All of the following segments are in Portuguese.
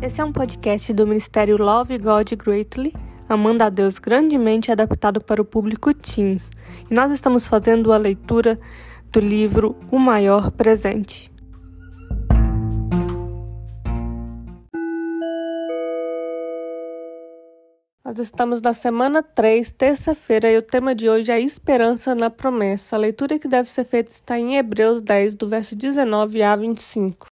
Esse é um podcast do Ministério Love God Greatly, Amando a Deus grandemente adaptado para o público teens. E nós estamos fazendo a leitura do livro O Maior Presente. Nós estamos na semana 3, terça-feira, e o tema de hoje é Esperança na Promessa. A leitura que deve ser feita está em Hebreus 10, do verso 19 a 25.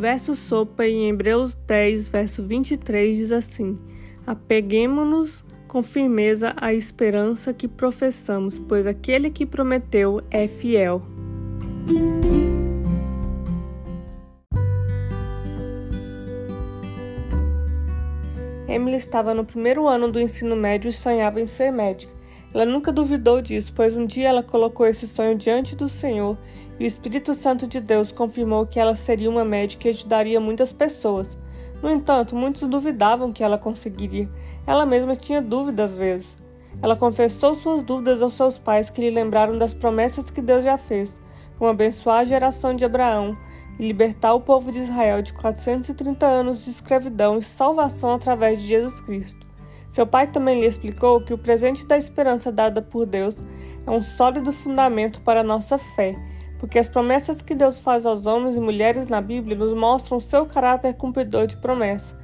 Verso sopa em Hebreus 10, verso 23 diz assim: Apeguemo-nos com firmeza à esperança que professamos, pois aquele que prometeu é fiel. Emily estava no primeiro ano do ensino médio e sonhava em ser médica. Ela nunca duvidou disso, pois um dia ela colocou esse sonho diante do Senhor e o Espírito Santo de Deus confirmou que ela seria uma médica e ajudaria muitas pessoas. No entanto, muitos duvidavam que ela conseguiria. Ela mesma tinha dúvidas às vezes. Ela confessou suas dúvidas aos seus pais, que lhe lembraram das promessas que Deus já fez, como abençoar a geração de Abraão e libertar o povo de Israel de 430 anos de escravidão e salvação através de Jesus Cristo. Seu pai também lhe explicou que o presente da esperança dada por Deus é um sólido fundamento para a nossa fé, porque as promessas que Deus faz aos homens e mulheres na Bíblia nos mostram seu caráter cumpridor de promessa.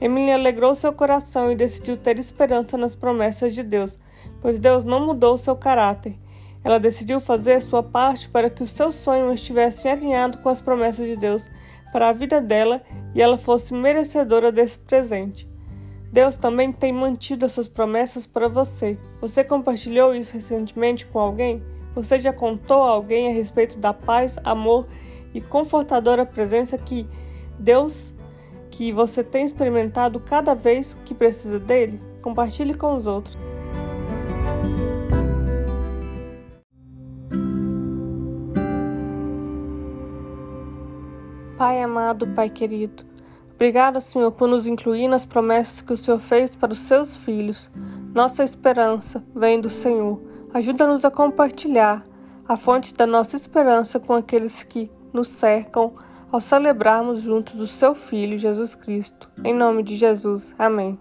Emily alegrou seu coração e decidiu ter esperança nas promessas de Deus, pois Deus não mudou seu caráter. Ela decidiu fazer sua parte para que o seu sonho estivesse alinhado com as promessas de Deus para a vida dela e ela fosse merecedora desse presente. Deus também tem mantido as suas promessas para você. Você compartilhou isso recentemente com alguém? Você já contou a alguém a respeito da paz, amor e confortadora presença que Deus que você tem experimentado cada vez que precisa dele? Compartilhe com os outros. Pai amado, Pai querido, Obrigada, Senhor, por nos incluir nas promessas que o Senhor fez para os seus filhos. Nossa esperança vem do Senhor. Ajuda-nos a compartilhar a fonte da nossa esperança com aqueles que nos cercam ao celebrarmos juntos o seu Filho, Jesus Cristo. Em nome de Jesus. Amém.